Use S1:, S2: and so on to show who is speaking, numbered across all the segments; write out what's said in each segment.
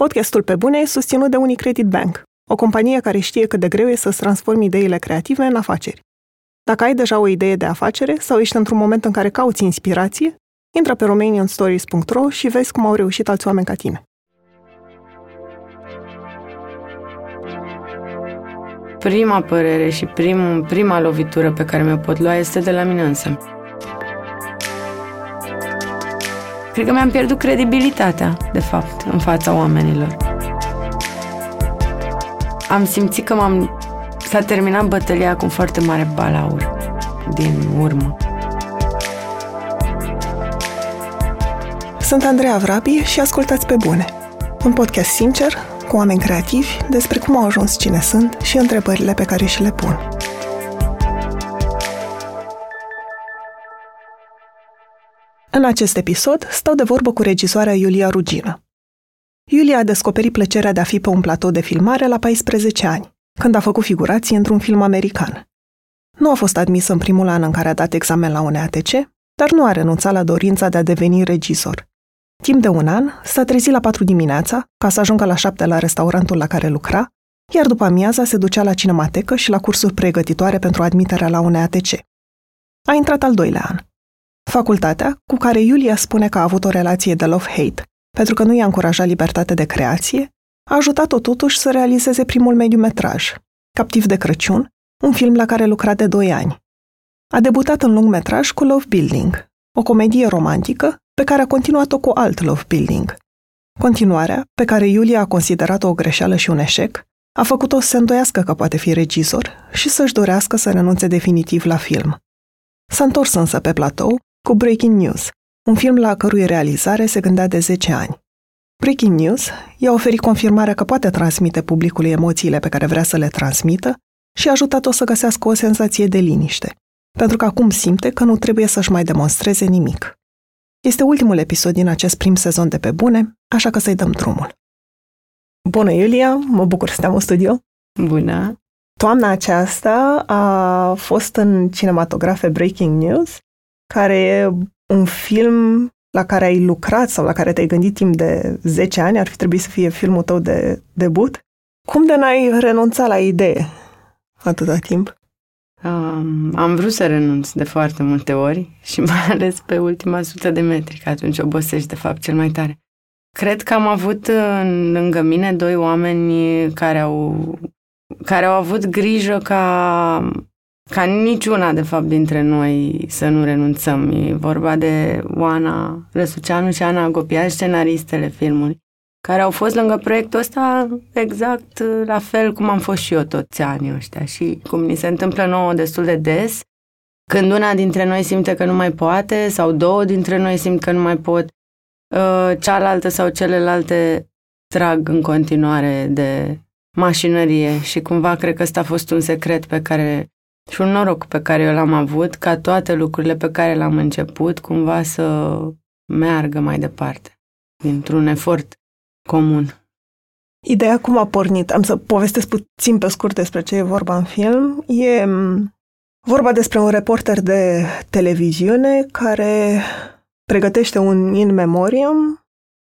S1: Podcastul Pe Bune e susținut de Unicredit Bank, o companie care știe cât de greu e să-ți transformi ideile creative în afaceri. Dacă ai deja o idee de afacere sau ești într-un moment în care cauți inspirație, intră pe romanianstories.ro și vezi cum au reușit alți oameni ca tine.
S2: Prima părere și prim, prima lovitură pe care mi-o pot lua este de la mine însă. Cred că mi-am pierdut credibilitatea, de fapt, în fața oamenilor. Am simțit că m-am... s-a terminat bătălia cu foarte mare balaur din urmă.
S1: Sunt Andreea Vrabi și ascultați pe bune. Un podcast sincer, cu oameni creativi, despre cum au ajuns cine sunt și întrebările pe care și le pun. În acest episod stau de vorbă cu regizoarea Iulia Rugină. Iulia a descoperit plăcerea de a fi pe un platou de filmare la 14 ani, când a făcut figurații într-un film american. Nu a fost admisă în primul an în care a dat examen la UNEATC, dar nu a renunțat la dorința de a deveni regizor. Timp de un an, s-a trezit la 4 dimineața, ca să ajungă la 7 la restaurantul la care lucra, iar după amiaza se ducea la cinematecă și la cursuri pregătitoare pentru admiterea la UNEATC. A intrat al doilea an. Facultatea, cu care Iulia spune că a avut o relație de love-hate, pentru că nu i-a încurajat libertatea de creație, a ajutat-o totuși să realizeze primul mediumetraj, Captiv de Crăciun, un film la care lucra de 2 ani. A debutat în lung metraj cu Love Building, o comedie romantică pe care a continuat-o cu alt Love Building. Continuarea, pe care Iulia a considerat-o o greșeală și un eșec, a făcut-o să se îndoiască că poate fi regizor și să-și dorească să renunțe definitiv la film. S-a întors însă pe platou cu Breaking News, un film la cărui realizare se gândea de 10 ani. Breaking News i-a oferit confirmarea că poate transmite publicului emoțiile pe care vrea să le transmită și a ajutat-o să găsească o senzație de liniște, pentru că acum simte că nu trebuie să-și mai demonstreze nimic. Este ultimul episod din acest prim sezon de pe bune, așa că să-i dăm drumul. Bună, Iulia! Mă bucur să te am în studio!
S2: Bună!
S1: Toamna aceasta a fost în cinematografe Breaking News, care e un film la care ai lucrat sau la care te-ai gândit timp de 10 ani, ar fi trebuit să fie filmul tău de debut. Cum de n-ai renunțat la idee atâta timp?
S2: Um, am vrut să renunț de foarte multe ori și mai ales pe ultima sută de metri, că atunci obosești de fapt cel mai tare. Cred că am avut lângă mine doi oameni care au, care au avut grijă ca, ca niciuna de fapt dintre noi să nu renunțăm. E vorba de Oana Răsuceanu și Ana Agopia, scenaristele filmului care au fost lângă proiectul ăsta exact la fel cum am fost și eu toți anii ăștia și cum ni se întâmplă nouă destul de des, când una dintre noi simte că nu mai poate sau două dintre noi simt că nu mai pot, uh, cealaltă sau celelalte trag în continuare de mașinărie și cumva cred că ăsta a fost un secret pe care și un noroc pe care eu l-am avut, ca toate lucrurile pe care le-am început cumva să meargă mai departe, dintr-un efort comun.
S1: Ideea cum a pornit, am să povestesc puțin pe scurt despre ce e vorba în film, e vorba despre un reporter de televiziune care pregătește un in memoriam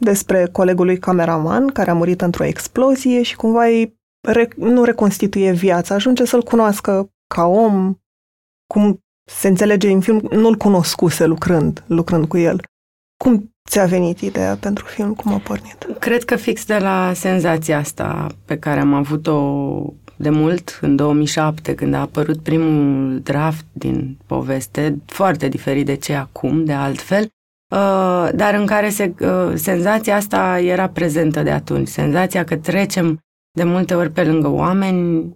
S1: despre colegul lui cameraman care a murit într-o explozie și cumva îi re- nu reconstituie viața, ajunge să-l cunoască ca om, cum se înțelege în film, nu-l cunoscuse lucrând, lucrând cu el. Cum ți-a venit ideea pentru film? Cum a pornit?
S2: Cred că fix de la senzația asta pe care am avut-o de mult, în 2007, când a apărut primul draft din poveste, foarte diferit de ce acum, de altfel, uh, dar în care se, uh, senzația asta era prezentă de atunci. Senzația că trecem de multe ori pe lângă oameni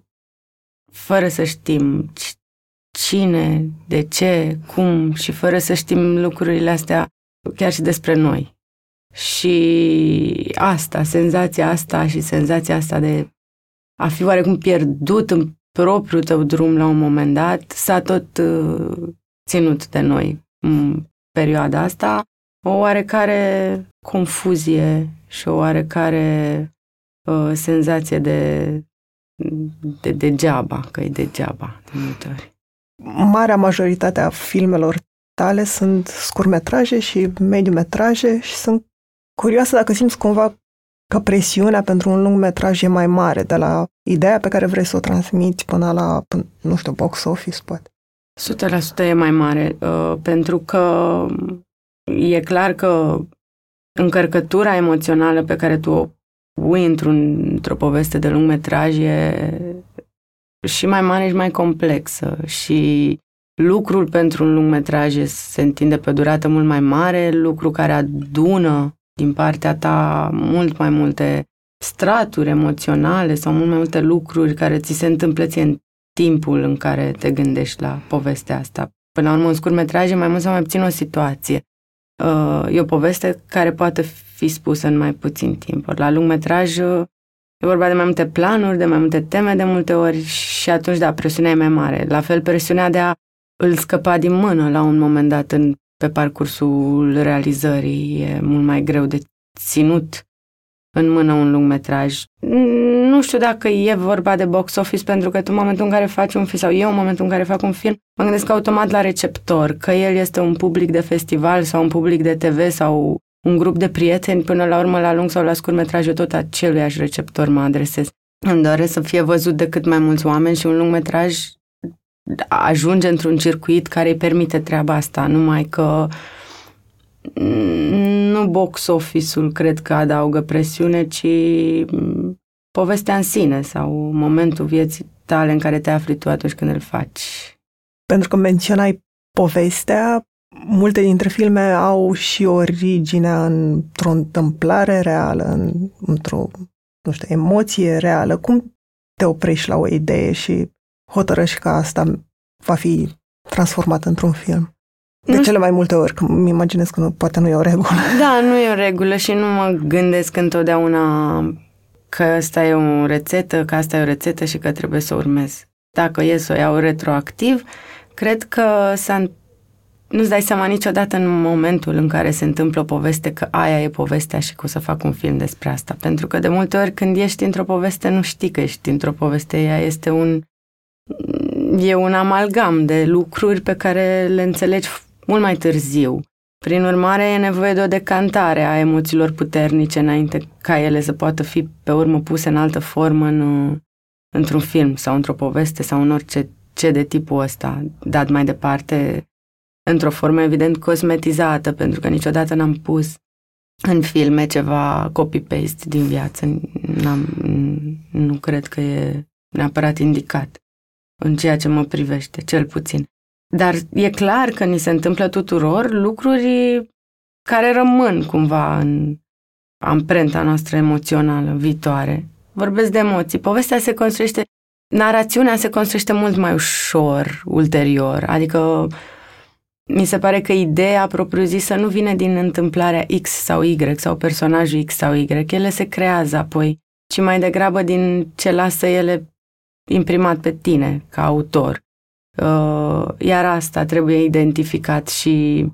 S2: fără să știm cine, de ce, cum și fără să știm lucrurile astea chiar și despre noi. Și asta, senzația asta și senzația asta de a fi oarecum pierdut în propriul tău drum la un moment dat, s-a tot uh, ținut de noi în perioada asta. O oarecare confuzie și o oarecare uh, senzație de, de degeaba, că e degeaba de multe ori.
S1: Marea majoritate a filmelor tale sunt scurmetraje și mediometraje și sunt curioasă dacă simți cumva că presiunea pentru un lung metraj e mai mare, de la ideea pe care vrei să o transmiți până la, până, nu știu, box office, poate.
S2: 100% e mai mare, uh, pentru că e clar că încărcătura emoțională pe care tu o pui într-un, într-o poveste de lung metraj e și mai mare și mai complexă și lucrul pentru un lung metraj se întinde pe o durată mult mai mare, lucru care adună din partea ta mult mai multe straturi emoționale sau mult mai multe lucruri care ți se întâmplă ție în timpul în care te gândești la povestea asta. Până la urmă, un scurt metraj e mai mult sau mai puțin o situație. Uh, e o poveste care poate fi spusă în mai puțin timp. La lung metraj uh, e vorba de mai multe planuri, de mai multe teme de multe ori și atunci, da, presiunea e mai mare. La fel, presiunea de a îl scăpa din mână la un moment dat în, pe parcursul realizării e mult mai greu de ținut în mână un lung metraj. Nu știu dacă e vorba de box office, pentru că tu în momentul în care faci un film, sau eu în momentul în care fac un film, mă gândesc automat la receptor, că el este un public de festival sau un public de TV sau un grup de prieteni, până la urmă, la lung sau la scurt metraj, eu tot aceluiași receptor mă adresez. Îmi doresc să fie văzut de cât mai mulți oameni și un lung metraj ajunge într-un circuit care îi permite treaba asta, numai că nu box office-ul cred că adaugă presiune, ci povestea în sine sau momentul vieții tale în care te afli tu atunci când îl faci.
S1: Pentru că menționai povestea, multe dintre filme au și originea într-o întâmplare reală, în, într-o, nu știu, emoție reală. Cum te oprești la o idee și hotărăști că asta va fi transformat într-un film? De nu cele mai multe ori, că îmi imaginez că nu, poate nu e o regulă.
S2: Da, nu e o regulă și nu mă gândesc întotdeauna că asta e o rețetă, că asta e o rețetă și că trebuie să o urmez. Dacă e să o iau retroactiv, cred că s-a nu-ți dai seama niciodată în momentul în care se întâmplă o poveste că aia e povestea și că o să fac un film despre asta. Pentru că de multe ori când ești într-o poveste nu știi că ești într-o poveste. Ea este un, e un amalgam de lucruri pe care le înțelegi mult mai târziu. Prin urmare, e nevoie de o decantare a emoțiilor puternice înainte ca ele să poată fi pe urmă puse în altă formă în, într-un film sau într-o poveste sau în orice ce de tipul ăsta, dat mai departe într-o formă evident cosmetizată, pentru că niciodată n-am pus în filme ceva copy-paste din viață. N-am, nu cred că e neapărat indicat în ceea ce mă privește, cel puțin. Dar e clar că ni se întâmplă tuturor lucruri care rămân cumva în amprenta noastră emoțională viitoare. Vorbesc de emoții. Povestea se construiește, narațiunea se construiește mult mai ușor ulterior. Adică mi se pare că ideea propriu-zisă nu vine din întâmplarea X sau Y sau personajul X sau Y. Ele se creează apoi, ci mai degrabă din ce lasă ele imprimat pe tine ca autor. Uh, iar asta trebuie identificat și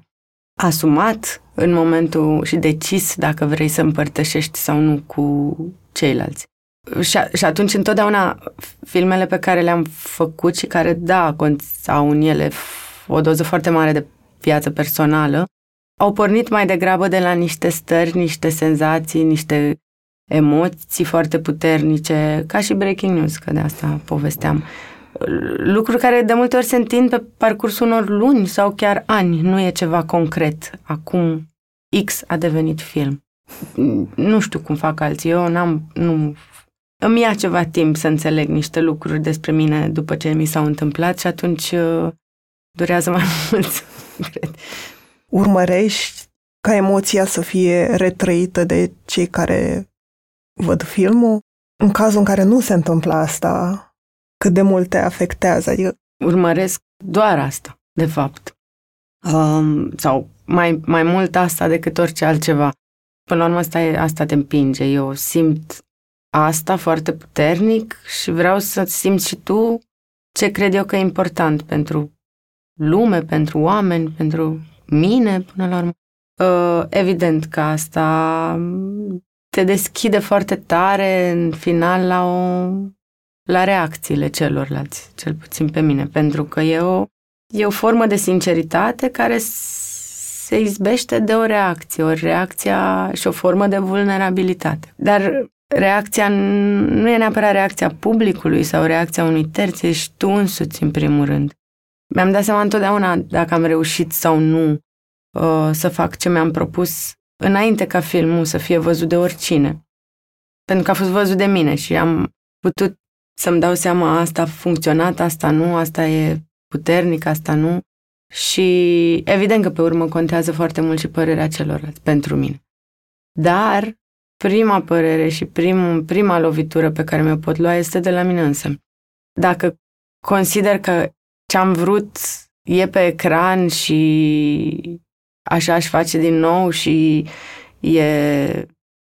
S2: asumat în momentul și decis dacă vrei să împărtășești sau nu cu ceilalți. Și, și atunci întotdeauna filmele pe care le-am făcut și care, da, au în ele o doză foarte mare de viață personală, au pornit mai degrabă de la niște stări, niște senzații, niște emoții foarte puternice, ca și breaking news, că de asta povesteam. Lucruri care de multe ori se întind pe parcursul unor luni sau chiar ani, nu e ceva concret. Acum X a devenit film. Nu știu cum fac alții, eu n-am, nu, îmi ia ceva timp să înțeleg niște lucruri despre mine după ce mi s-au întâmplat și atunci uh, durează mai mult, cred.
S1: Urmărești ca emoția să fie retrăită de cei care văd filmul. În cazul în care nu se întâmplă asta, cât de mult te afectează? Adică...
S2: Urmăresc doar asta, de fapt. Um, sau mai, mai mult asta decât orice altceva. Până la urmă, asta, e, asta te împinge. Eu simt asta foarte puternic și vreau să simți și tu ce cred eu că e important pentru lume, pentru oameni, pentru mine, până la urmă. Uh, evident că asta te deschide foarte tare în final la o la reacțiile celorlalți, cel puțin pe mine, pentru că e o, e o formă de sinceritate care se izbește de o reacție, o reacție și o formă de vulnerabilitate. Dar reacția nu e neapărat reacția publicului sau reacția unui terț, ești tu însuți în primul rând. Mi-am dat seama întotdeauna dacă am reușit sau nu uh, să fac ce mi-am propus înainte ca filmul să fie văzut de oricine. Pentru că a fost văzut de mine și am putut să-mi dau seama asta a funcționat, asta nu, asta e puternic, asta nu. Și evident că pe urmă contează foarte mult și părerea celorlalți pentru mine. Dar prima părere și prim, prima lovitură pe care mi-o pot lua este de la mine însă. Dacă consider că ce-am vrut e pe ecran și așa aș face din nou și e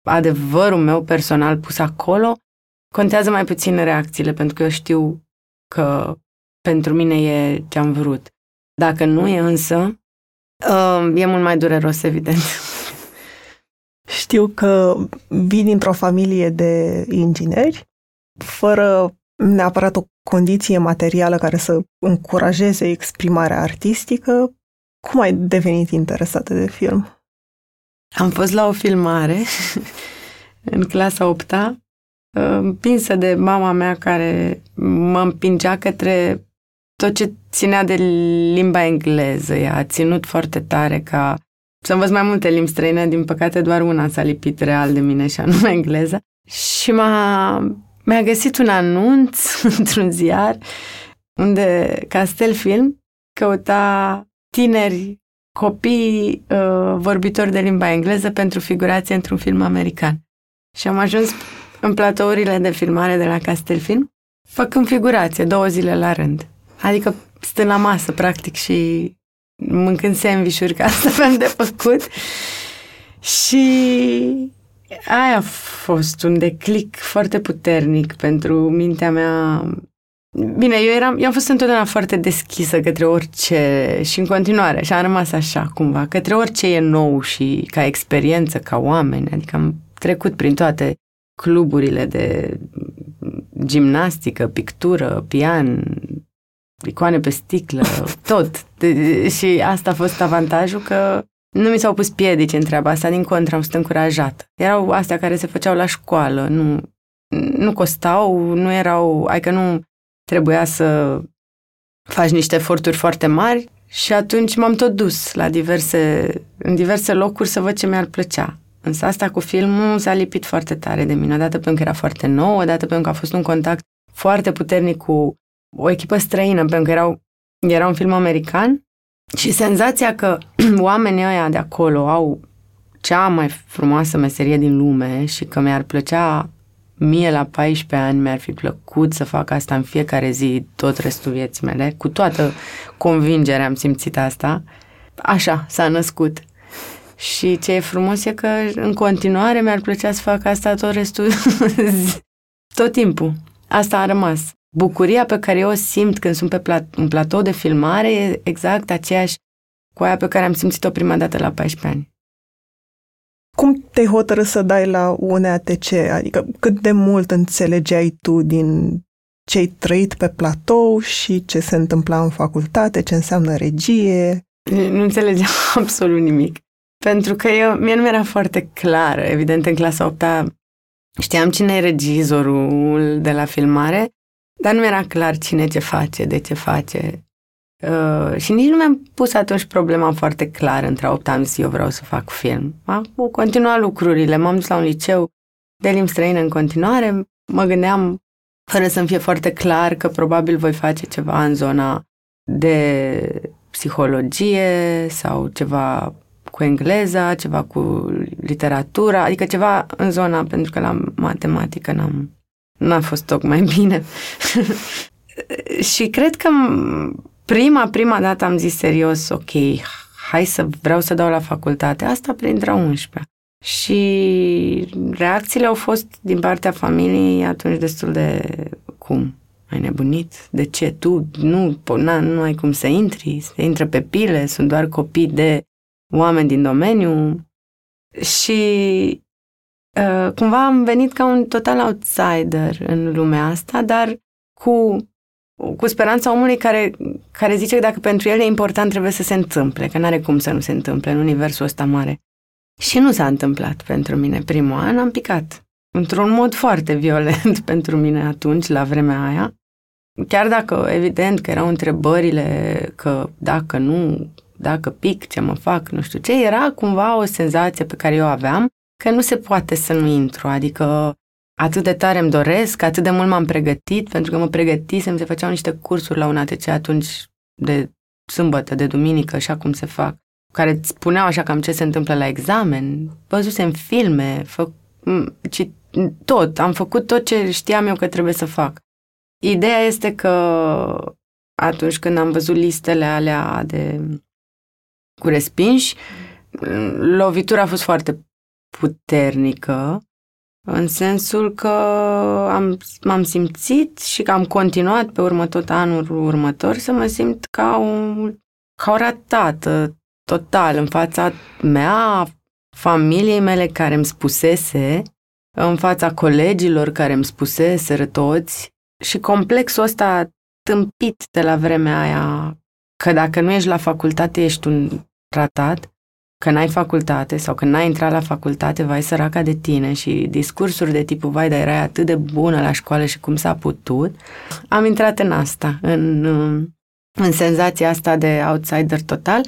S2: adevărul meu personal pus acolo, contează mai puțin reacțiile, pentru că eu știu că pentru mine e ce am vrut. Dacă nu e însă, uh, e mult mai dureros, evident.
S1: Știu că vii dintr-o familie de ingineri, fără neapărat o condiție materială care să încurajeze exprimarea artistică. Cum ai devenit interesată de film?
S2: Am fost la o filmare în clasa 8 împinsă de mama mea care mă împingea către tot ce ținea de limba engleză. Ea a ținut foarte tare ca să învăț mai multe limbi străine, din păcate doar una s-a lipit real de mine și anume engleză. Și m-a, mi-a găsit un anunț într-un ziar unde Castel Film căuta tineri copii uh, vorbitori de limba engleză pentru figurație într-un film american. Și am ajuns în platourile de filmare de la Castel Film, făcând figurație două zile la rând. Adică stând la masă, practic, și mâncând sandvișuri, ca asta aveam de făcut. Și aia a fost un declic foarte puternic pentru mintea mea. Bine, eu, eram, eu am fost întotdeauna foarte deschisă către orice și în continuare și am rămas așa cumva, către orice e nou și ca experiență, ca oameni, adică am trecut prin toate cluburile de gimnastică, pictură, pian, icoane pe sticlă, tot. De, și asta a fost avantajul că nu mi s-au pus piedici în treaba asta, din contră am fost încurajat. Erau astea care se făceau la școală, nu, nu costau, nu erau, adică nu trebuia să faci niște eforturi foarte mari și atunci m-am tot dus la diverse, în diverse locuri să văd ce mi-ar plăcea. Însă asta cu filmul s-a lipit foarte tare de mine, odată pentru că era foarte nou, odată pentru că a fost un contact foarte puternic cu o echipă străină, pentru că erau, era un film american și senzația că oamenii ăia de acolo au cea mai frumoasă meserie din lume și că mi-ar plăcea mie la 14 ani mi-ar fi plăcut să fac asta în fiecare zi tot restul vieții mele, cu toată convingerea am simțit asta. Așa s-a născut. Și ce e frumos e că în continuare mi-ar plăcea să fac asta tot restul, tot timpul. Asta a rămas. Bucuria pe care eu o simt când sunt pe plat- un platou de filmare e exact aceeași cu aia pe care am simțit-o prima dată la 14 ani.
S1: Cum te hotărâ să dai la UNATC? Adică cât de mult înțelegeai tu din ce ai trăit pe platou și ce se întâmpla în facultate, ce înseamnă regie?
S2: Nu înțelegeam absolut nimic. Pentru că eu, mie nu mi era foarte clar. Evident, în clasa 8 știam cine e regizorul de la filmare, dar nu era clar cine ce face, de ce face. Uh, și nici nu mi-am pus atunci problema foarte clar între 8 ani și eu vreau să fac film. Am continuat lucrurile, m-am dus la un liceu de limbi străine în continuare, mă gândeam, fără să-mi fie foarte clar, că probabil voi face ceva în zona de psihologie sau ceva cu engleza, ceva cu literatura, adică ceva în zona, pentru că la matematică n-am, n-a fost tocmai bine. și cred că prima, prima dată am zis serios, ok, hai să vreau să dau la facultate, asta printre 11 Și reacțiile au fost din partea familiei atunci destul de cum? Ai nebunit? De ce? Tu nu, na, nu ai cum să intri, să intră pe pile, sunt doar copii de oameni din domeniu și uh, cumva am venit ca un total outsider în lumea asta, dar cu, cu speranța omului care care zice că dacă pentru el e important, trebuie să se întâmple, că nu are cum să nu se întâmple în universul ăsta mare. Și nu s-a întâmplat pentru mine. Primul an am picat într-un mod foarte violent pentru mine atunci, la vremea aia. Chiar dacă, evident, că erau întrebările că dacă nu, dacă pic, ce mă fac, nu știu ce, era cumva o senzație pe care eu aveam că nu se poate să nu intru, adică atât de tare îmi doresc, atât de mult m-am pregătit, pentru că mă pregătisem, se făceau niște cursuri la un ATC atunci de sâmbătă, de duminică, așa cum se fac, care îți spuneau așa cam ce se întâmplă la examen, văzusem filme, fă, ci, tot, am făcut tot ce știam eu că trebuie să fac. Ideea este că atunci când am văzut listele alea de cu respinși, lovitura a fost foarte puternică în sensul că am, m-am simțit și că am continuat pe urmă tot anul următor să mă simt ca o, ca o ratată total în fața mea, familiei mele care îmi spusese, în fața colegilor care îmi spusese toți și complexul ăsta tâmpit de la vremea aia că dacă nu ești la facultate ești un ratat că n-ai facultate sau că n-ai intrat la facultate, vai săraca de tine și discursuri de tipul, vai, dar erai atât de bună la școală și cum s-a putut, am intrat în asta, în, în senzația asta de outsider total,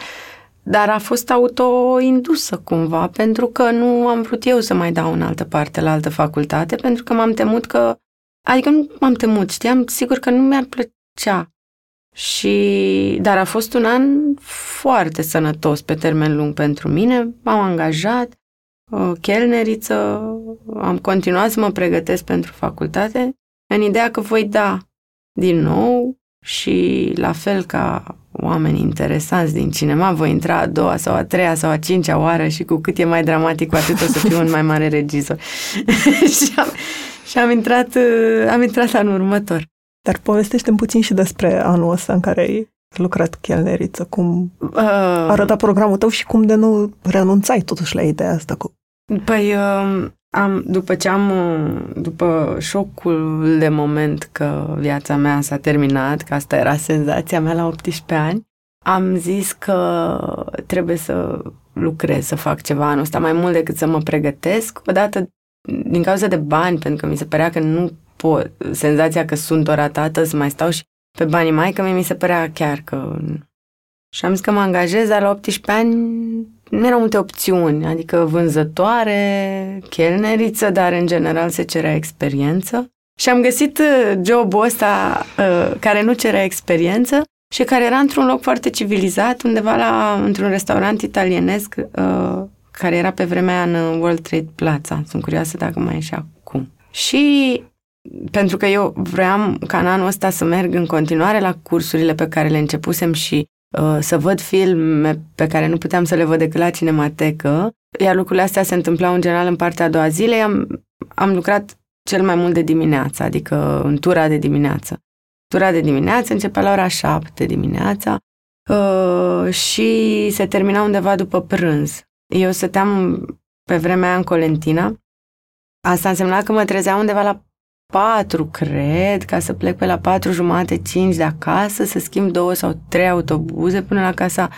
S2: dar a fost autoindusă cumva, pentru că nu am vrut eu să mai dau în altă parte, la altă facultate, pentru că m-am temut că, adică nu m-am temut, știam sigur că nu mi-ar plăcea și, dar a fost un an foarte sănătos pe termen lung pentru mine. M-am angajat, o chelneriță, am continuat să mă pregătesc pentru facultate, în ideea că voi da din nou și la fel ca oameni interesanți din cinema, voi intra a doua sau a treia sau a cincea oară și cu cât e mai dramatic, cu atât o să fiu un mai mare regizor. și am, și am intrat, am intrat anul următor.
S1: Dar povestește puțin și despre anul ăsta în care ai lucrat chelneriță, cum uh, arăta programul tău și cum de nu renunțai totuși la ideea asta cu...
S2: Păi, uh, am, după ce am, după șocul de moment că viața mea s-a terminat, că asta era senzația mea la 18 ani, am zis că trebuie să lucrez, să fac ceva anul ăsta, mai mult decât să mă pregătesc, odată din cauza de bani, pentru că mi se părea că nu pot, senzația că sunt o ratată, să mai stau și pe banii mai, că mi se părea chiar că... Și am zis că mă angajez, dar la 18 ani nu erau multe opțiuni, adică vânzătoare, chelneriță, dar în general se cerea experiență. Și am găsit uh, jobul ăsta uh, care nu cerea experiență și care era într-un loc foarte civilizat, undeva la, într-un restaurant italienesc uh, care era pe vremea în World Trade Plaza. Sunt curioasă dacă mai e și acum. Și pentru că eu vreau ca în anul ăsta să merg în continuare la cursurile pe care le începusem și uh, să văd filme pe care nu puteam să le văd decât la cinematecă, iar lucrurile astea se întâmplau în general în partea a doua zilei, am, am lucrat cel mai mult de dimineață, adică în tura de dimineață. Tura de dimineață începea la ora șapte dimineața uh, și se termina undeva după prânz. Eu stăteam pe vremea aia în Colentina. Asta însemna că mă trezeam undeva la patru, cred, ca să plec pe la patru jumate, cinci de acasă, să schimb două sau trei autobuze până la casa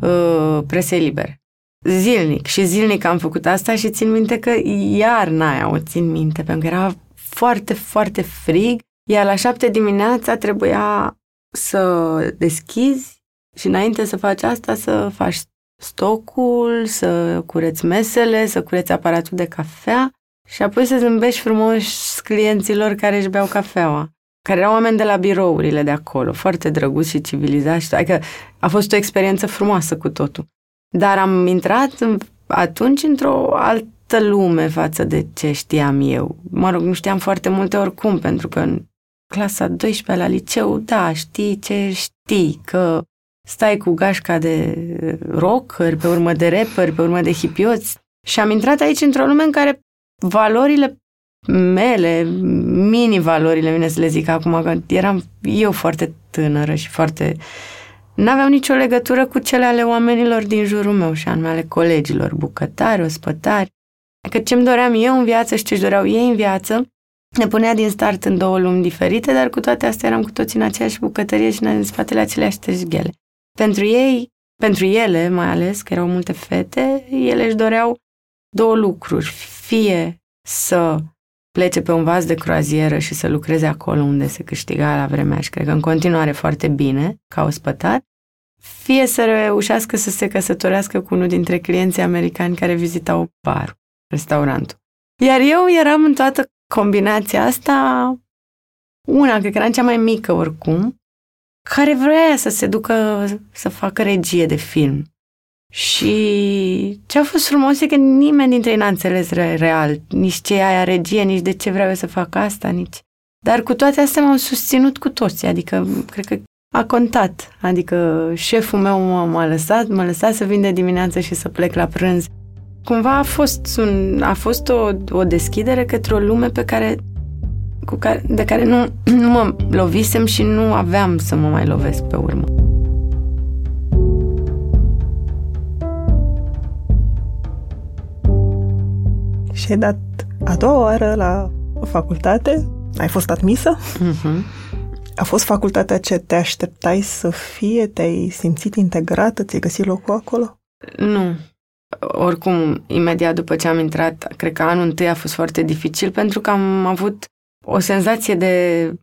S2: uh, presei libere. Zilnic. Și zilnic am făcut asta și țin minte că iarna aia o țin minte, pentru că era foarte, foarte frig, iar la șapte dimineața trebuia să deschizi și înainte să faci asta să faci stocul, să cureți mesele, să cureți aparatul de cafea și apoi să zâmbești frumos clienților care își beau cafeaua, care erau oameni de la birourile de acolo, foarte drăguți și civilizați. Adică a fost o experiență frumoasă cu totul. Dar am intrat atunci într-o altă lume față de ce știam eu. Mă rog, nu știam foarte multe oricum, pentru că în clasa 12 la liceu, da, știi ce știi, că stai cu gașca de rocker, pe urmă de rapper, pe urmă de hipioți. Și am intrat aici într-o lume în care valorile mele, mini-valorile mine să le zic acum, că eram eu foarte tânără și foarte... N-aveau nicio legătură cu cele ale oamenilor din jurul meu și anume ale colegilor, bucătari, ospătari. Că ce-mi doream eu în viață și ce-și doreau ei în viață ne punea din start în două lumi diferite, dar cu toate astea eram cu toți în aceeași bucătărie și în spatele aceleași teșghele. Pentru ei, pentru ele mai ales, că erau multe fete, ele își doreau două lucruri. Fie să plece pe un vas de croazieră și să lucreze acolo unde se câștiga la vremea și cred că în continuare foarte bine, ca ospătar, fie să reușească să se căsătorească cu unul dintre clienții americani care vizitau barul, restaurantul. Iar eu eram în toată combinația asta, una, cred că era cea mai mică oricum, care vrea să se ducă să facă regie de film. Și ce a fost frumos e că nimeni dintre ei n-a înțeles real, nici ce e aia regie, nici de ce vreau eu să fac asta, nici... Dar cu toate astea m-au susținut cu toți, adică cred că a contat. Adică șeful meu m-a lăsat, m-a lăsat să vin de dimineață și să plec la prânz. Cumva a fost, un, a fost o, o deschidere către o lume pe care, cu care, de care nu, nu mă lovisem și nu aveam să mă mai lovesc pe urmă.
S1: Și ai dat a doua oară la facultate? Ai fost admisă? Uh-huh. A fost facultatea ce te așteptai să fie? Te-ai simțit integrată? Ți-ai găsit locul acolo?
S2: Nu. Oricum, imediat după ce am intrat, cred că anul întâi a fost foarte dificil pentru că am avut o senzație de...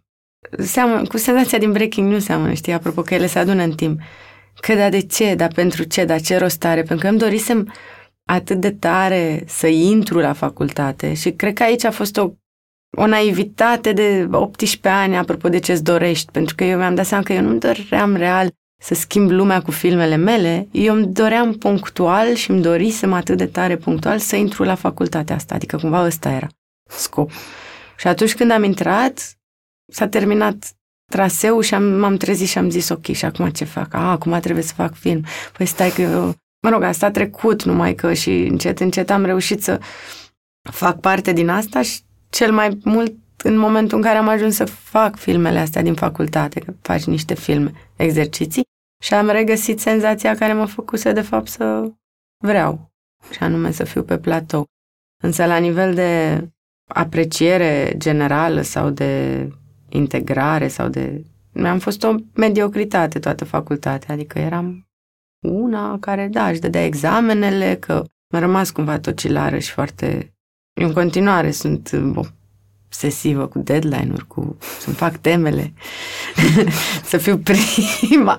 S2: Seamă, cu senzația din Breaking News seamănă, știi, apropo că ele se adună în timp. Că da, de ce, dar pentru ce, dar ce rost are? Pentru că îmi dorisem atât de tare să intru la facultate și cred că aici a fost o o naivitate de 18 ani, apropo de ce-ți dorești, pentru că eu mi-am dat seama că eu nu doream real să schimb lumea cu filmele mele, eu îmi doream punctual și îmi dorisem atât de tare punctual să intru la facultatea asta, adică cumva ăsta era scop. Și atunci când am intrat, s-a terminat traseul și am, m-am trezit și am zis, ok, și acum ce fac? A, acum trebuie să fac film. Păi stai că eu, mă rog, asta a trecut numai că și încet, încet am reușit să fac parte din asta și cel mai mult în momentul în care am ajuns să fac filmele astea din facultate, că faci niște filme, exerciții, și am regăsit senzația care mă făcuse de fapt să vreau, și anume să fiu pe platou. Însă la nivel de apreciere generală sau de integrare sau de... Mi-am fost o mediocritate toată facultatea, adică eram una care, da, își dădea examenele, că mi-a rămas cumva tocilară și foarte în continuare sunt obsesivă cu deadline-uri, cu să-mi fac temele, să fiu prima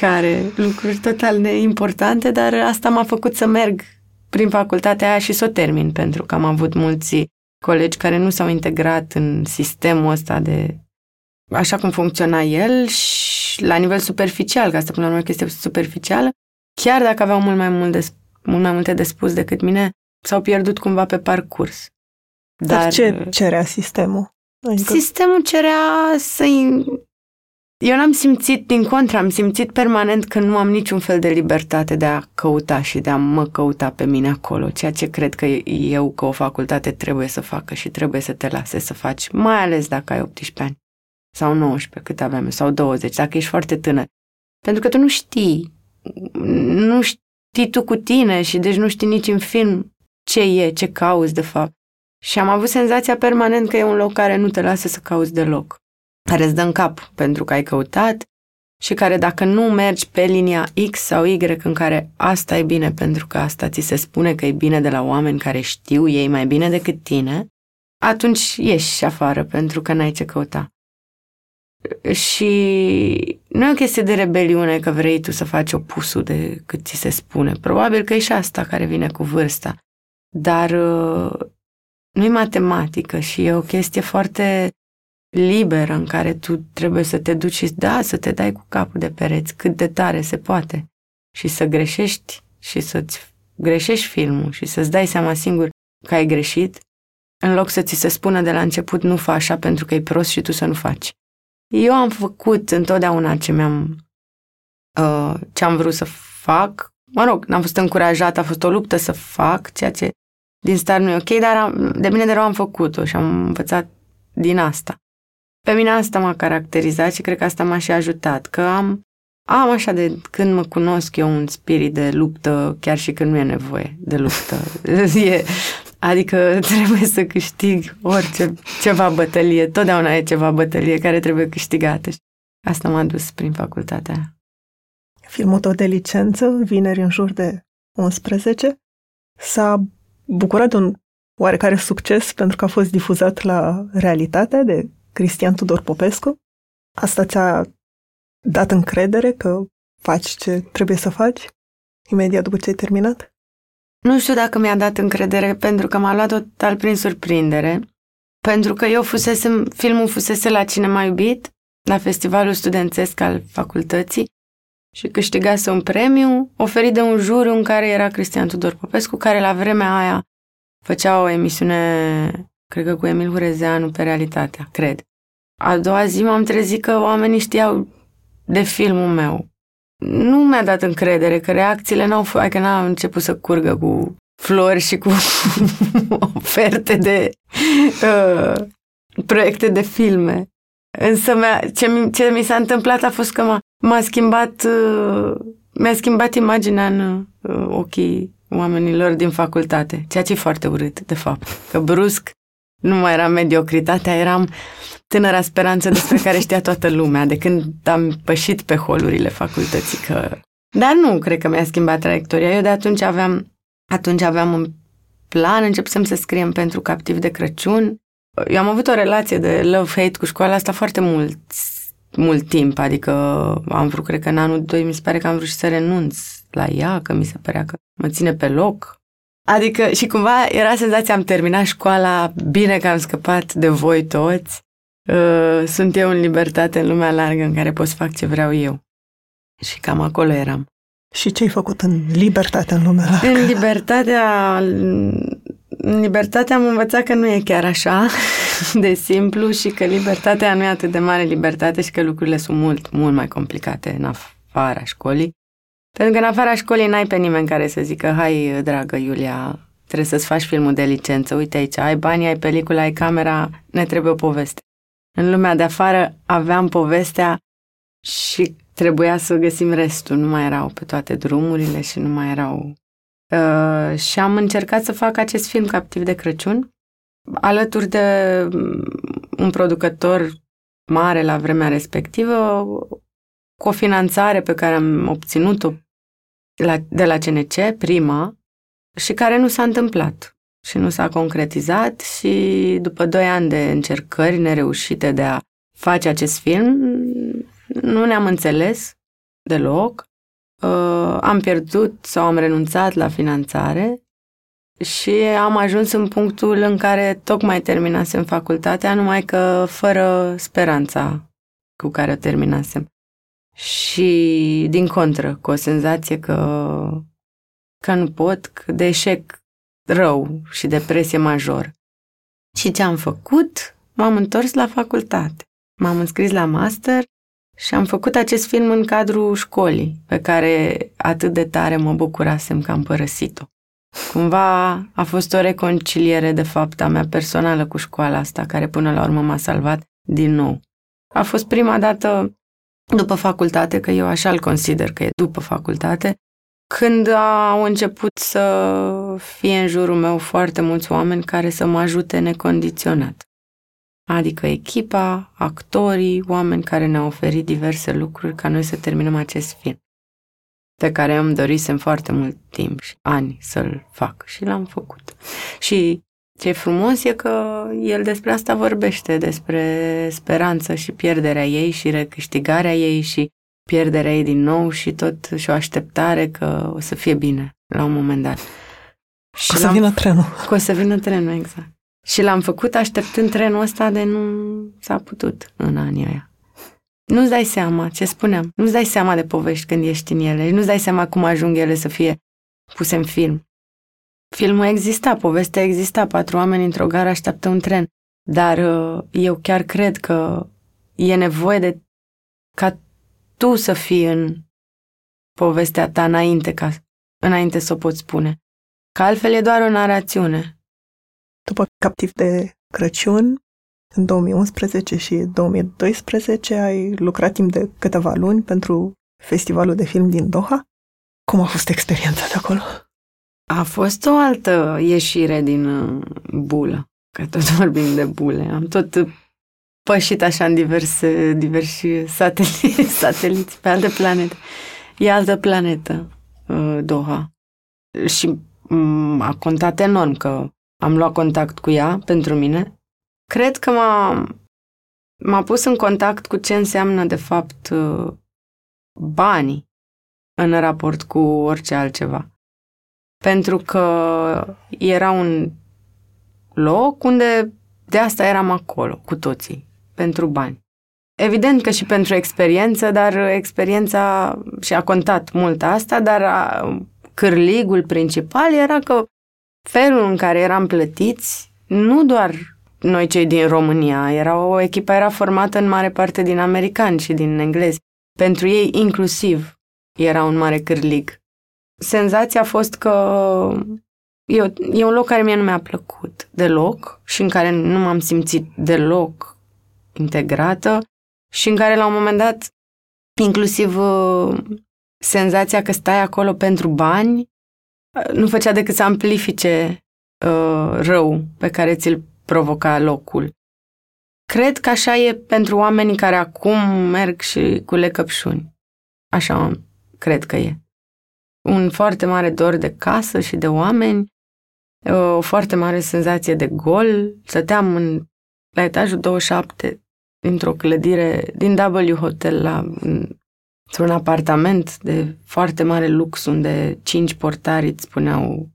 S2: care lucruri total neimportante, dar asta m-a făcut să merg prin facultatea aia și să o termin, pentru că am avut mulți colegi care nu s-au integrat în sistemul ăsta de așa cum funcționa el și la nivel superficial, că asta până la urmă chestie superficială, chiar dacă aveau mult mai, mult de, mult mai multe de spus decât mine, s-au pierdut cumva pe parcurs.
S1: Dar, Dar ce cerea sistemul?
S2: Adică... Sistemul cerea să eu n-am simțit, din contra, am simțit permanent că nu am niciun fel de libertate de a căuta și de a mă căuta pe mine acolo, ceea ce cred că eu, că o facultate, trebuie să facă și trebuie să te lase să faci, mai ales dacă ai 18 ani sau 19, cât aveam sau 20, dacă ești foarte tânăr. Pentru că tu nu știi, nu știi tu cu tine și deci nu știi nici în film ce e, ce cauți de fapt. Și am avut senzația permanent că e un loc care nu te lasă să cauți deloc, care îți dă în cap pentru că ai căutat și care dacă nu mergi pe linia X sau Y în care asta e bine pentru că asta ți se spune că e bine de la oameni care știu ei mai bine decât tine, atunci ieși afară pentru că n-ai ce căuta. Și nu e o chestie de rebeliune că vrei tu să faci opusul de cât ți se spune. Probabil că e și asta care vine cu vârsta. Dar uh, nu e matematică și e o chestie foarte liberă în care tu trebuie să te duci și da, să te dai cu capul de pereți cât de tare se poate și să greșești și să-ți greșești filmul și să-ți dai seama singur că ai greșit în loc să ți se spună de la început nu fă așa pentru că e prost și tu să nu faci. Eu am făcut întotdeauna ce mi-am uh, ce am vrut să fac. Mă rog, n-am fost încurajat, a fost o luptă să fac ceea ce din start nu e ok, dar am, de bine de rău am făcut-o și am învățat din asta. Pe mine asta m-a caracterizat și cred că asta m-a și ajutat, că am am așa de când mă cunosc eu un spirit de luptă, chiar și când nu e nevoie de luptă. E, adică trebuie să câștig orice, ceva bătălie. Totdeauna e ceva bătălie care trebuie câștigată. Asta m-a dus prin facultatea
S1: Filmul tot de licență, vineri în jur de 11, s-a bucurat de un oarecare succes pentru că a fost difuzat la Realitatea de Cristian Tudor Popescu. Asta ți-a dat încredere că faci ce trebuie să faci imediat după ce ai terminat?
S2: Nu știu dacă mi-a dat încredere pentru că m-a luat total prin surprindere. Pentru că eu fusesem, filmul fusese la Cinema Iubit, la festivalul studențesc al facultății și câștigase un premiu oferit de un juriu în care era Cristian Tudor Popescu, care la vremea aia făcea o emisiune, cred că cu Emil Hurezeanu pe realitatea, cred. A doua zi m-am trezit că oamenii știau de filmul meu. Nu mi-a dat încredere că reacțiile n-au fost, adică n-am început să curgă cu flori și cu oferte de uh, proiecte de filme. Însă ce, mi, ce mi s-a întâmplat a fost că m-a, m-a schimbat, uh, mi-a schimbat imaginea în uh, ochii oamenilor din facultate, ceea ce e foarte urât, de fapt. Că brusc nu mai era mediocritatea, eram tânăra speranță despre care știa toată lumea de când am pășit pe holurile facultății. Că... Dar nu cred că mi-a schimbat traiectoria. Eu de atunci aveam, atunci aveam un plan, începusem să scriem pentru Captiv de Crăciun. Eu am avut o relație de love-hate cu școala asta foarte mult, mult timp, adică am vrut, cred că în anul 2 mi se pare că am vrut și să renunț la ea, că mi se părea că mă ține pe loc. Adică și cumva era senzația, am terminat școala, bine că am scăpat de voi toți, uh, sunt eu în libertate în lumea largă în care pot să fac ce vreau eu. Și cam acolo eram.
S1: Și ce ai făcut în libertatea în lumea largă?
S2: În libertatea, în libertatea am învățat că nu e chiar așa de simplu și că libertatea nu e atât de mare libertate și că lucrurile sunt mult, mult mai complicate în afara școlii. Pentru că în afara școlii n-ai pe nimeni care să zică, hai, dragă Iulia, trebuie să-ți faci filmul de licență, uite aici, ai bani, ai pelicula, ai camera, ne trebuie o poveste. În lumea de afară aveam povestea și trebuia să găsim restul. Nu mai erau pe toate drumurile și nu mai erau... Uh, și am încercat să fac acest film Captiv de Crăciun alături de un producător mare la vremea respectivă, cu o finanțare pe care am obținut-o la, de la CNC, prima, și care nu s-a întâmplat și nu s-a concretizat și după doi ani de încercări nereușite de a face acest film, nu ne-am înțeles deloc. Uh, am pierdut sau am renunțat la finanțare și am ajuns în punctul în care tocmai terminasem facultatea, numai că fără speranța cu care o terminasem. Și din contră, cu o senzație că, că nu pot, că de eșec rău și depresie major. Și ce am făcut? M-am întors la facultate. M-am înscris la master și am făcut acest film în cadrul școlii, pe care atât de tare mă bucurasem că am părăsit-o. Cumva a fost o reconciliere, de fapt, a mea personală cu școala asta, care până la urmă m-a salvat din nou. A fost prima dată după facultate, că eu așa îl consider că e după facultate, când au început să fie în jurul meu foarte mulți oameni care să mă ajute necondiționat. Adică echipa, actorii, oameni care ne-au oferit diverse lucruri ca noi să terminăm acest film, pe care îmi dorisem foarte mult timp și ani să-l fac și l-am făcut. Și ce e frumos e că el despre asta vorbește, despre speranță și pierderea ei și recâștigarea ei și pierderea ei din nou și tot și o așteptare că o să fie bine la un moment dat.
S1: Și o să vină trenul.
S2: Că o să vină trenul, exact. Și l-am făcut așteptând trenul ăsta de nu s-a putut în anii aia. Nu-ți dai seama ce spuneam. Nu-ți dai seama de povești când ești în ele. Nu-ți dai seama cum ajung ele să fie puse în film. Filmul exista, povestea exista, patru oameni într-o gară așteaptă un tren. Dar uh, eu chiar cred că e nevoie de ca tu să fii în povestea ta înainte, ca, înainte să o poți spune. Că altfel e doar o narațiune.
S1: După Captiv de Crăciun, în 2011 și 2012 ai lucrat timp de câteva luni pentru festivalul de film din Doha. Cum a fost experiența de acolo?
S2: A fost o altă ieșire din uh, bulă, că tot vorbim de bule. Am tot pășit așa în diverse, diversi sateliți, sateliți pe alte planete. E altă planetă, uh, Doha. Și mm, a contat enorm că am luat contact cu ea pentru mine. Cred că m-a, m-a pus în contact cu ce înseamnă, de fapt, uh, banii în raport cu orice altceva. Pentru că era un loc unde de asta eram acolo, cu toții, pentru bani. Evident că și pentru experiență, dar experiența și a contat mult asta, dar a, cârligul principal era că felul în care eram plătiți, nu doar noi cei din România, era o echipă era formată în mare parte din americani și din englezi. Pentru ei inclusiv era un mare cârlig. Senzația a fost că e, e un loc care mie nu mi-a plăcut deloc și în care nu m-am simțit deloc integrată și în care la un moment dat inclusiv uh, senzația că stai acolo pentru bani uh, nu făcea decât să amplifice uh, rău pe care ți-l provoca locul. Cred că așa e pentru oamenii care acum merg și cu lecăpșuni. Așa cred că e. Un foarte mare dor de casă și de oameni, o foarte mare senzație de gol. Stăteam în, la etajul 27 dintr-o clădire din W Hotel la într-un apartament de foarte mare lux unde cinci portari îți spuneau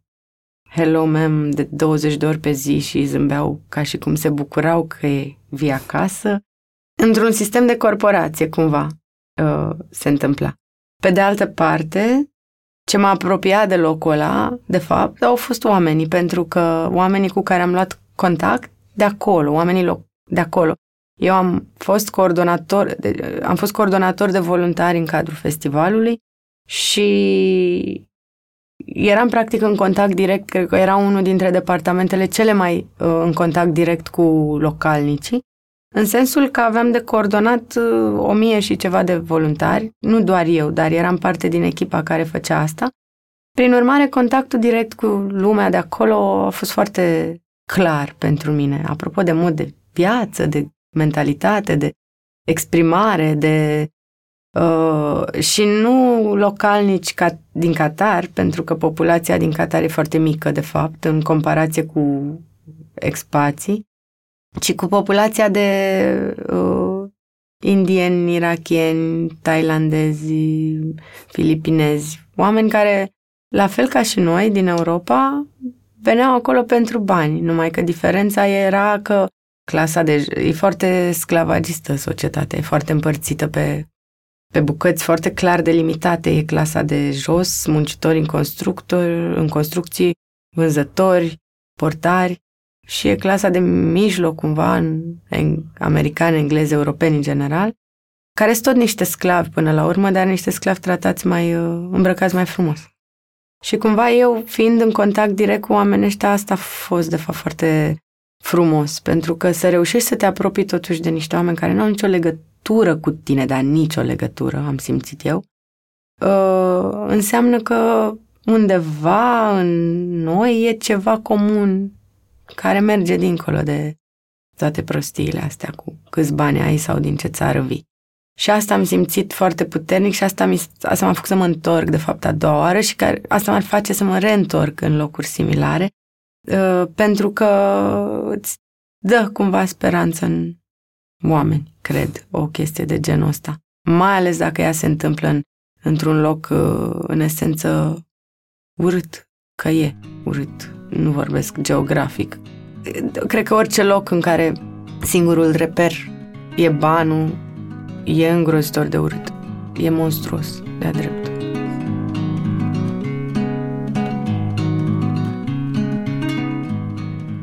S2: hello ma'am de 20 de ori pe zi și zâmbeau ca și cum se bucurau că e vii acasă. Într-un sistem de corporație, cumva, uh, se întâmpla. Pe de altă parte, ce m-a apropiat de locul ăla, de fapt, au fost oamenii, pentru că oamenii cu care am luat contact de acolo, oamenii de acolo. Eu am fost coordonator, de, am fost coordonator de voluntari în cadrul festivalului și eram practic în contact direct, cred că era unul dintre departamentele cele mai uh, în contact direct cu localnicii, în sensul că aveam de coordonat uh, o mie și ceva de voluntari, nu doar eu, dar eram parte din echipa care făcea asta. Prin urmare, contactul direct cu lumea de acolo a fost foarte clar pentru mine, apropo de mod de viață, de mentalitate, de exprimare, de uh, și nu localnici ca, din Qatar, pentru că populația din Qatar e foarte mică, de fapt, în comparație cu expații, ci cu populația de uh, indieni, irachieni, tailandezi, filipinezi, oameni care, la fel ca și noi din Europa, veneau acolo pentru bani, numai că diferența era că clasa de... e foarte sclavagistă societatea, e foarte împărțită pe, pe bucăți foarte clar delimitate. E clasa de jos, muncitori în constructori, în construcții, vânzători, portari și e clasa de mijloc, cumva, în, în americani, englezi, europeni în general, care sunt tot niște sclavi până la urmă, dar niște sclavi tratați mai, uh, îmbrăcați mai frumos. Și cumva eu, fiind în contact direct cu oamenii ăștia, asta a fost, de fapt, foarte frumos, pentru că să reușești să te apropii totuși de niște oameni care nu au nicio legătură cu tine, dar nicio legătură, am simțit eu, uh, înseamnă că undeva în noi e ceva comun care merge dincolo de toate prostiile astea cu câți bani ai sau din ce țară vii. Și asta am simțit foarte puternic și asta, mi, asta m-a făcut să mă întorc, de fapt, a doua oară și care, asta m-ar face să mă reîntorc în locuri similare Uh, pentru că îți dă cumva speranță în oameni, cred, o chestie de genul ăsta. Mai ales dacă ea se întâmplă în, într-un loc, uh, în esență, urât, că e urât, nu vorbesc geografic. Cred că orice loc în care singurul reper e banul, e îngrozitor de urât. E monstruos, de-a drept.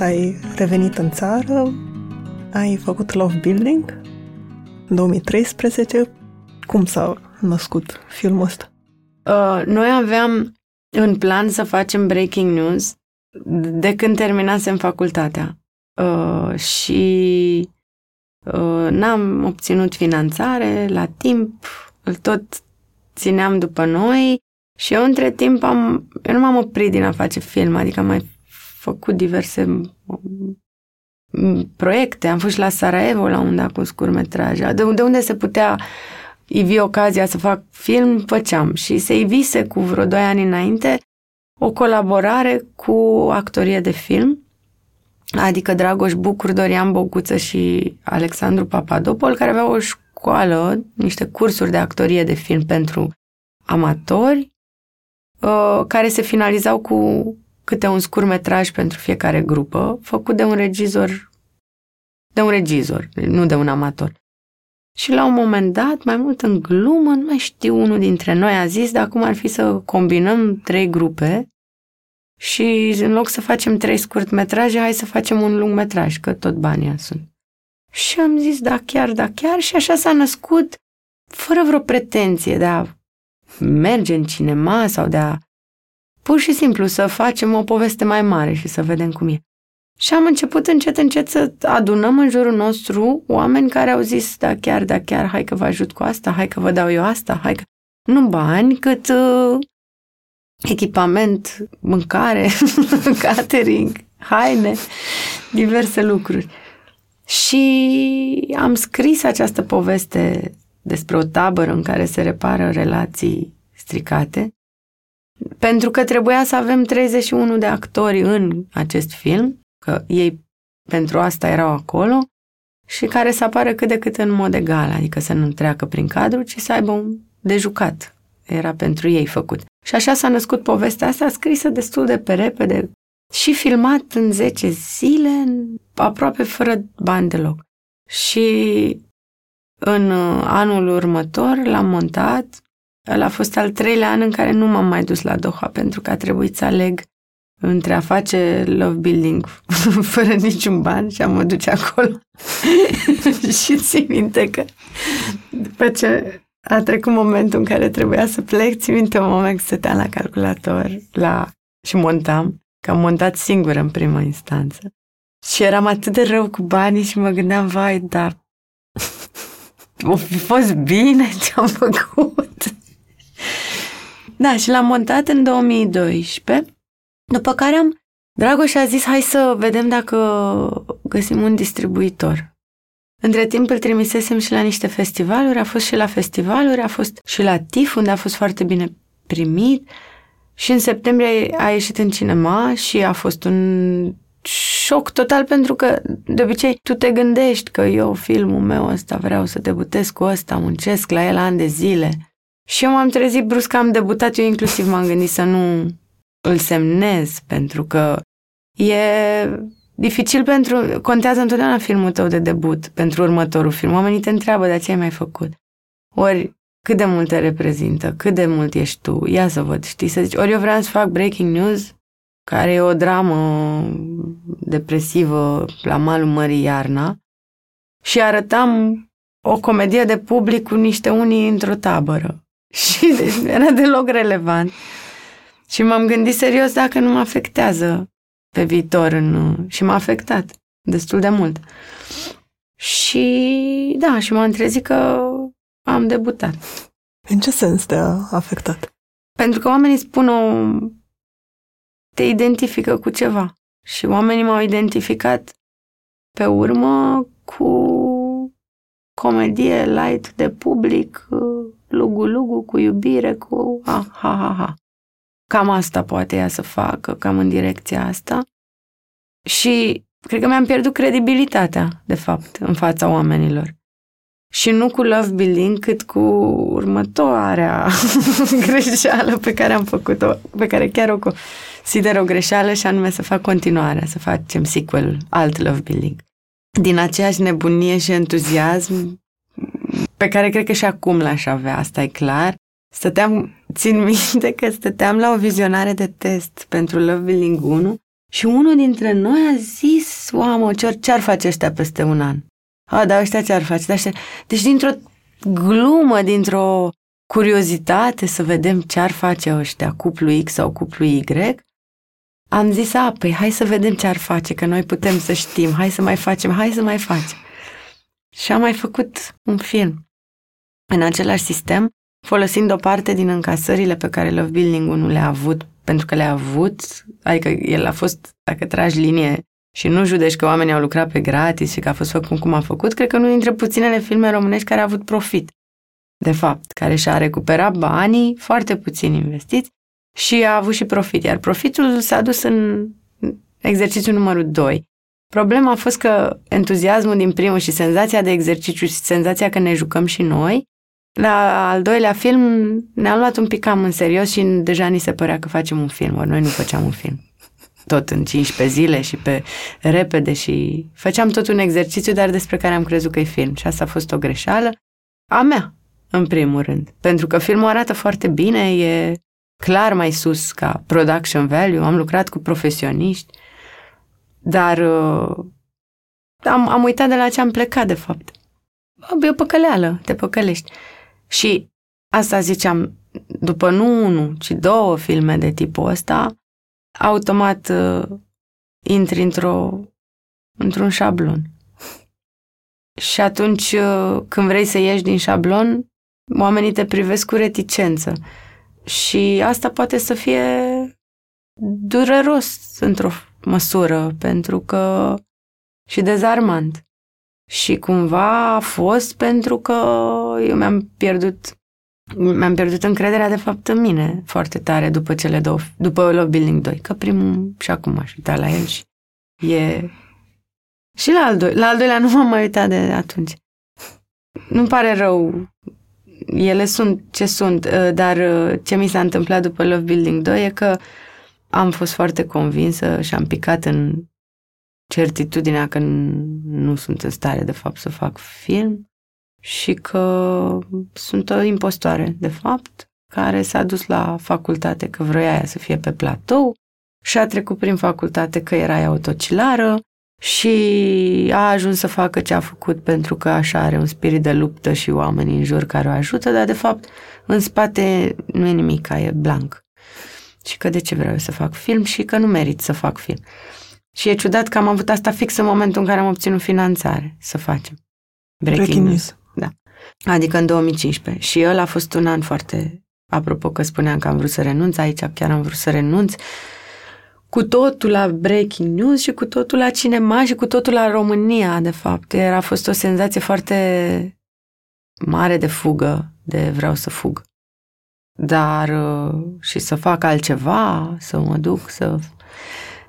S1: Când ai revenit în țară, ai făcut Love Building, 2013. Cum s-a născut filmul ăsta?
S2: Uh, noi aveam în plan să facem breaking news de când terminasem facultatea. Uh, și uh, n-am obținut finanțare la timp, îl tot țineam după noi și eu între timp am, eu nu m-am oprit din a face film, adică am mai făcut diverse proiecte, am fost la Sarajevo la un dat cu scurmetraje, de, de unde se putea ivi ocazia să fac film, făceam. Și se ivise cu vreo doi ani înainte o colaborare cu actorie de film, adică Dragoș Bucur, Dorian Bocuță și Alexandru Papadopol, care aveau o școală, niște cursuri de actorie de film pentru amatori, uh, care se finalizau cu câte un scurmetraj pentru fiecare grupă, făcut de un regizor, de un regizor, nu de un amator. Și la un moment dat, mai mult în glumă, nu mai știu, unul dintre noi a zis, dar acum ar fi să combinăm trei grupe și în loc să facem trei scurtmetraje, hai să facem un lungmetraj, că tot banii sunt. Și am zis, da chiar, da chiar, și așa s-a născut, fără vreo pretenție de a merge în cinema sau de a pur și simplu să facem o poveste mai mare și să vedem cum e. Și am început încet, încet să adunăm în jurul nostru oameni care au zis, da chiar, da chiar, hai că vă ajut cu asta, hai că vă dau eu asta, hai că... Nu bani, cât uh, echipament, mâncare, catering, haine, diverse lucruri. Și am scris această poveste despre o tabără în care se repară relații stricate, pentru că trebuia să avem 31 de actori în acest film, că ei pentru asta erau acolo, și care să apară cât de cât în mod egal, adică să nu treacă prin cadru, ci să aibă un de jucat. Era pentru ei făcut. Și așa s-a născut povestea asta, scrisă destul de pe repede și filmat în 10 zile, aproape fără bani deloc. Și în uh, anul următor l-am montat. El a fost al treilea an în care nu m-am mai dus la Doha pentru că a trebuit să aleg între a face love building fără niciun ban și a mă duce acolo. și țin minte că după ce a trecut momentul în care trebuia să plec, țin minte un moment că stăteam la calculator la... și montam, că am montat singură în prima instanță. Și eram atât de rău cu banii și mă gândeam, vai, dar o fi fost bine ce am făcut. Da, și l-am montat în 2012, după care am Dragoș a zis, hai să vedem dacă găsim un distribuitor. Între timp îl trimisesem și la niște festivaluri, a fost și la festivaluri, a fost și la TIF, unde a fost foarte bine primit și în septembrie a ieșit în cinema și a fost un șoc total pentru că de obicei tu te gândești că eu, filmul meu ăsta, vreau să debutez cu ăsta, muncesc la el ani de zile. Și eu m-am trezit brusc că am debutat, eu inclusiv m-am gândit să nu îl semnez pentru că e dificil pentru... Contează întotdeauna filmul tău de debut pentru următorul film. Oamenii te întreabă, de ce ai mai făcut? Ori cât de mult te reprezintă, cât de mult ești tu, ia să văd, știi, să zici, ori eu vreau să fac breaking news, care e o dramă depresivă la malul Mării Iarna, și arătam o comedie de public cu niște unii într-o tabără. Și era deloc relevant. Și m-am gândit serios dacă nu mă afectează pe viitor în, și m-a afectat destul de mult. Și da, și m-am trezit că am debutat.
S1: În ce sens te-a afectat?
S2: Pentru că oamenii spun o... te identifică cu ceva. Și oamenii m-au identificat pe urmă cu comedie light de public, lugu-lugu, cu iubire, cu ha, ha, ha, ha. Cam asta poate ea să facă, cam în direcția asta. Și cred că mi-am pierdut credibilitatea, de fapt, în fața oamenilor. Și nu cu love building, cât cu următoarea greșeală pe care am făcut-o, pe care chiar o consider o greșeală și anume să fac continuarea, să facem sequel, alt love building. Din aceeași nebunie și entuziasm pe care cred că și acum l-aș avea, asta e clar, Stăteam, țin minte că stăteam la o vizionare de test pentru Love Building 1 Și unul dintre noi a zis, oamă, ce ar face ăștia peste un an? A, da, ăștia ce ar face? Da, ăștia... Deci dintr-o glumă, dintr-o curiozitate să vedem ce ar face ăștia, cuplu X sau cuplu Y, am zis, a, păi hai să vedem ce ar face, că noi putem să știm, hai să mai facem, hai să mai facem. Și am mai făcut un film în același sistem, folosind o parte din încasările pe care Love Building nu le-a avut, pentru că le-a avut, adică el a fost, dacă tragi linie și nu judești că oamenii au lucrat pe gratis și că a fost făcut cum a făcut, cred că unul dintre puținele filme românești care a avut profit, de fapt, care și-a recuperat banii, foarte puțin investiți, și a avut și profit, iar profitul s-a dus în exercițiul numărul 2. Problema a fost că entuziasmul din primul și senzația de exercițiu și senzația că ne jucăm și noi, la al doilea film ne-am luat un pic cam în serios și deja ni se părea că facem un film, ori noi nu făceam un film. Tot în 15 zile și pe repede și făceam tot un exercițiu, dar despre care am crezut că e film. Și asta a fost o greșeală a mea, în primul rând. Pentru că filmul arată foarte bine, e clar mai sus ca production value, am lucrat cu profesioniști, dar uh, am, am uitat de la ce am plecat, de fapt. E o păcăleală, te păcălești. Și asta ziceam, după nu unul, ci două filme de tipul ăsta, automat uh, intri într-o, într-un șablon. Și atunci, uh, când vrei să ieși din șablon, oamenii te privesc cu reticență. Și asta poate să fie dureros într-o măsură, pentru că și dezarmant. Și cumva a fost pentru că eu mi-am pierdut mi-am pierdut încrederea de fapt în mine foarte tare după cele două, după Love Building 2, că primul și acum aș uita la el și e... Și la al, doilea, la al doilea nu m-am mai uitat de atunci. Nu-mi pare rău ele sunt ce sunt, uh, dar uh, ce mi s-a întâmplat după Love Building 2 e că am fost foarte convinsă și am picat în certitudinea că nu sunt în stare, de fapt, să fac film și că sunt o impostoare, de fapt, care s-a dus la facultate că vroia aia să fie pe platou și a trecut prin facultate că era autocilară și a ajuns să facă ce a făcut pentru că așa are un spirit de luptă și oameni în jur care o ajută, dar de fapt în spate nu e nimic, e blank. Și că de ce vreau să fac film și că nu merit să fac film. Și e ciudat că am avut asta fix în momentul în care am obținut finanțare să facem.
S1: Breaking, Breaking news.
S2: Da. Adică în 2015. Și el a fost un an foarte... Apropo că spuneam că am vrut să renunț, aici chiar am vrut să renunț cu totul la breaking news și cu totul la cinema și cu totul la România, de fapt. Era a fost o senzație foarte mare de fugă, de vreau să fug. Dar uh, și să fac altceva, să mă duc, să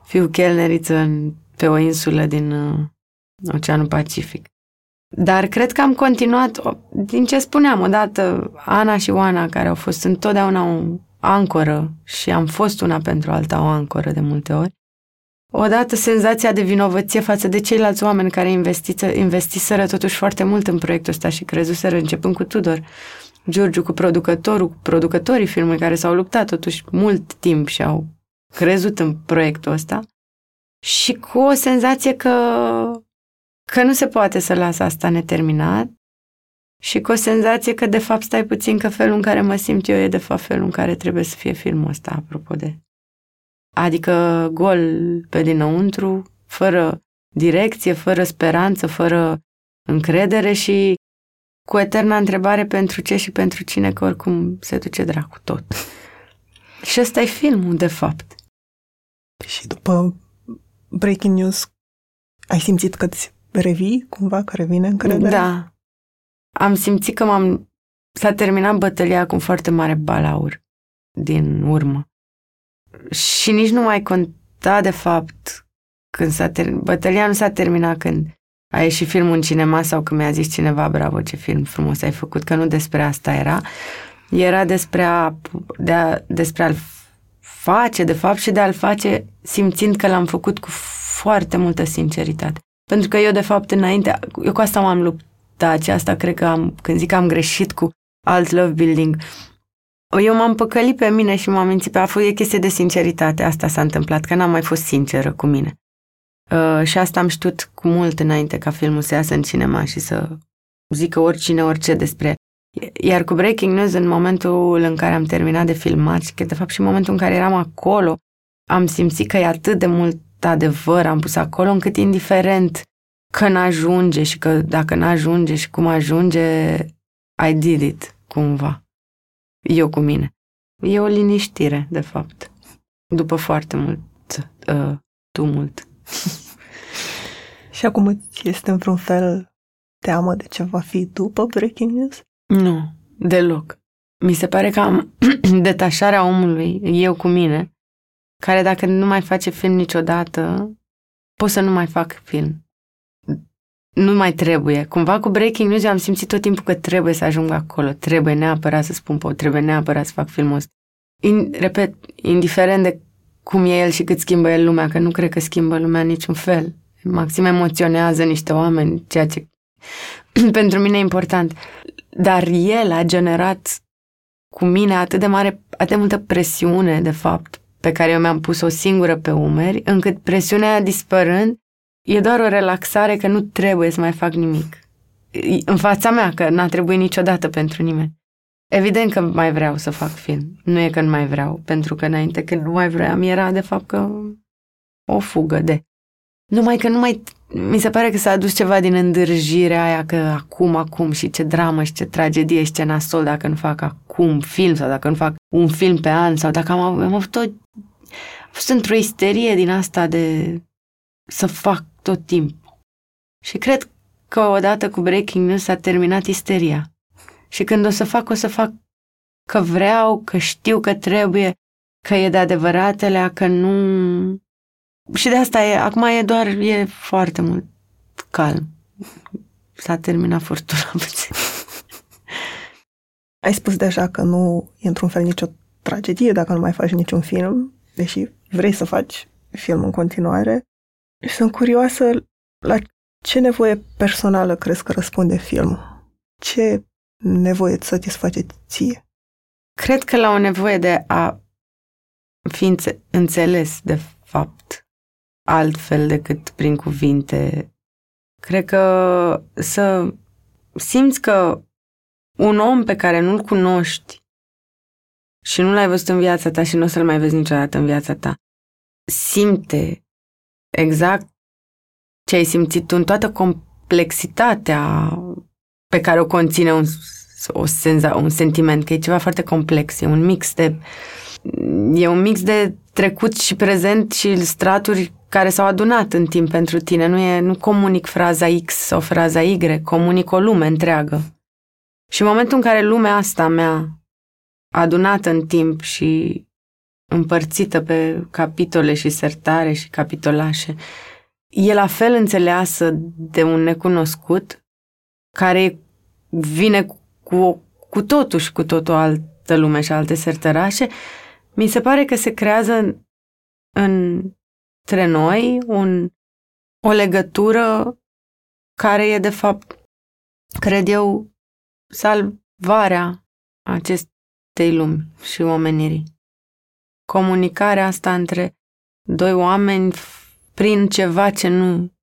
S2: fiu chelneriță în, pe o insulă din uh, Oceanul Pacific. Dar cred că am continuat, din ce spuneam odată, Ana și Oana, care au fost întotdeauna un ancoră și am fost una pentru alta o ancoră de multe ori. Odată senzația de vinovăție față de ceilalți oameni care investiseră totuși foarte mult în proiectul ăsta și crezuseră începând cu Tudor. Giurgiu cu producătorul, cu producătorii filmului care s-au luptat totuși mult timp și au crezut în proiectul ăsta și cu o senzație că, că nu se poate să lasă asta neterminat și cu o senzație că de fapt stai puțin că felul în care mă simt eu e de fapt felul în care trebuie să fie filmul ăsta, apropo de. Adică gol pe dinăuntru, fără direcție, fără speranță, fără încredere și cu eterna întrebare pentru ce și pentru cine, că oricum se duce dracu tot. și ăsta e filmul, de fapt.
S1: Și după Breaking News, ai simțit că îți revii cumva, că revine încrederea?
S2: Da, am simțit că m-am... S-a terminat bătălia cu un foarte mare balaur din urmă. Și nici nu mai conta, de fapt, când s-a ter... bătălia nu s-a terminat când a ieșit filmul în cinema sau când mi-a zis cineva, bravo, ce film frumos ai făcut, că nu despre asta era. Era despre, a, de a, despre a-l face, de fapt, și de a-l face simțind că l-am făcut cu foarte multă sinceritate. Pentru că eu, de fapt, înainte, eu cu asta m-am luptat da, aceasta cred că am, când zic că am greșit cu alt love building, Eu m-am păcălit pe mine și m-am mințit pe a fost e chestie de sinceritate. Asta s-a întâmplat, că n-am mai fost sinceră cu mine. Uh, și asta am știut cu mult înainte ca filmul să iasă în cinema și să zică oricine orice despre iar cu Breaking News, în momentul în care am terminat de filmat și că de fapt și în momentul în care eram acolo, am simțit că e atât de mult adevăr am pus acolo, încât indiferent că n-ajunge și că dacă n-ajunge și cum ajunge, I did it, cumva. Eu cu mine. E o liniștire, de fapt. După foarte mult uh, tumult.
S1: și acum îți este în vreun fel teamă de ce va fi după Breaking News?
S2: Nu, deloc. Mi se pare că am detașarea omului, eu cu mine, care dacă nu mai face film niciodată, pot să nu mai fac film. Nu mai trebuie. Cumva cu Breaking News am simțit tot timpul că trebuie să ajung acolo, trebuie neapărat să spun pot, trebuie neapărat să fac filmul ăsta. In, repet, indiferent de cum e el și cât schimbă el lumea, că nu cred că schimbă lumea niciun fel. Maxim emoționează niște oameni, ceea ce pentru mine e important. Dar el a generat cu mine atât de mare, atât de multă presiune, de fapt, pe care eu mi-am pus-o singură pe umeri, încât presiunea dispărând, e doar o relaxare că nu trebuie să mai fac nimic. În fața mea, că n-a trebuit niciodată pentru nimeni. Evident că mai vreau să fac film. Nu e că nu mai vreau, pentru că înainte când nu mai vreau, era de fapt că o fugă de. Numai că nu mai mi se pare că s-a adus ceva din îndârjirea aia că acum, acum și ce dramă și ce tragedie și ce nasol dacă nu fac acum film sau dacă nu fac un film pe an sau dacă am, am avut tot... Am fost într-o isterie din asta de să fac tot timpul. Și cred că odată cu Breaking News s-a terminat isteria. Și când o să fac, o să fac că vreau, că știu că trebuie, că e de adevăratele, că nu și de asta e, acum e doar, e foarte mult calm. S-a terminat furtuna puțin.
S1: Ai spus deja că nu e într-un fel nicio tragedie dacă nu mai faci niciun film, deși vrei să faci film în continuare. Și sunt curioasă la ce nevoie personală crezi că răspunde filmul? Ce nevoie îți satisface ție?
S2: Cred că la o nevoie de a fi înțeles, de fapt altfel decât prin cuvinte. Cred că să simți că un om pe care nu-l cunoști și nu l-ai văzut în viața ta și nu o să-l mai vezi niciodată în viața ta, simte exact ce ai simțit tu în toată complexitatea pe care o conține un, o senza, un sentiment, că e ceva foarte complex, e un mix de e un mix de trecut și prezent și straturi care s-au adunat în timp pentru tine. Nu, e, nu comunic fraza X sau fraza Y, comunic o lume întreagă. Și în momentul în care lumea asta mea adunată în timp și împărțită pe capitole și sertare și capitolașe, e la fel înțeleasă de un necunoscut care vine cu, cu totul și cu totul altă lume și alte sertărașe, mi se pare că se creează în, în între noi un, o legătură care e, de fapt, cred eu, salvarea acestei lumi și omenirii. Comunicarea asta între doi oameni prin ceva ce nu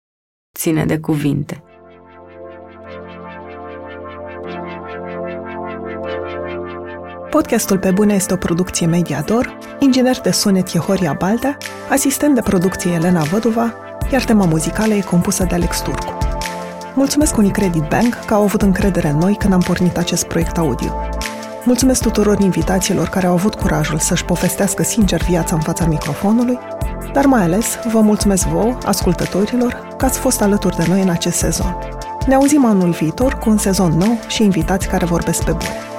S2: ține de cuvinte.
S1: Podcastul Pe Bune este o producție Mediador, inginer de sunet e Horia Baldea, asistent de producție Elena Văduva, iar tema muzicală e compusă de Alex Turcu. Mulțumesc Unicredit Bank că au avut încredere în noi când am pornit acest proiect audio. Mulțumesc tuturor invitațiilor care au avut curajul să-și povestească sincer viața în fața microfonului, dar mai ales vă mulțumesc vouă, ascultătorilor, că ați fost alături de noi în acest sezon. Ne auzim anul viitor cu un sezon nou și invitați care vorbesc pe bune.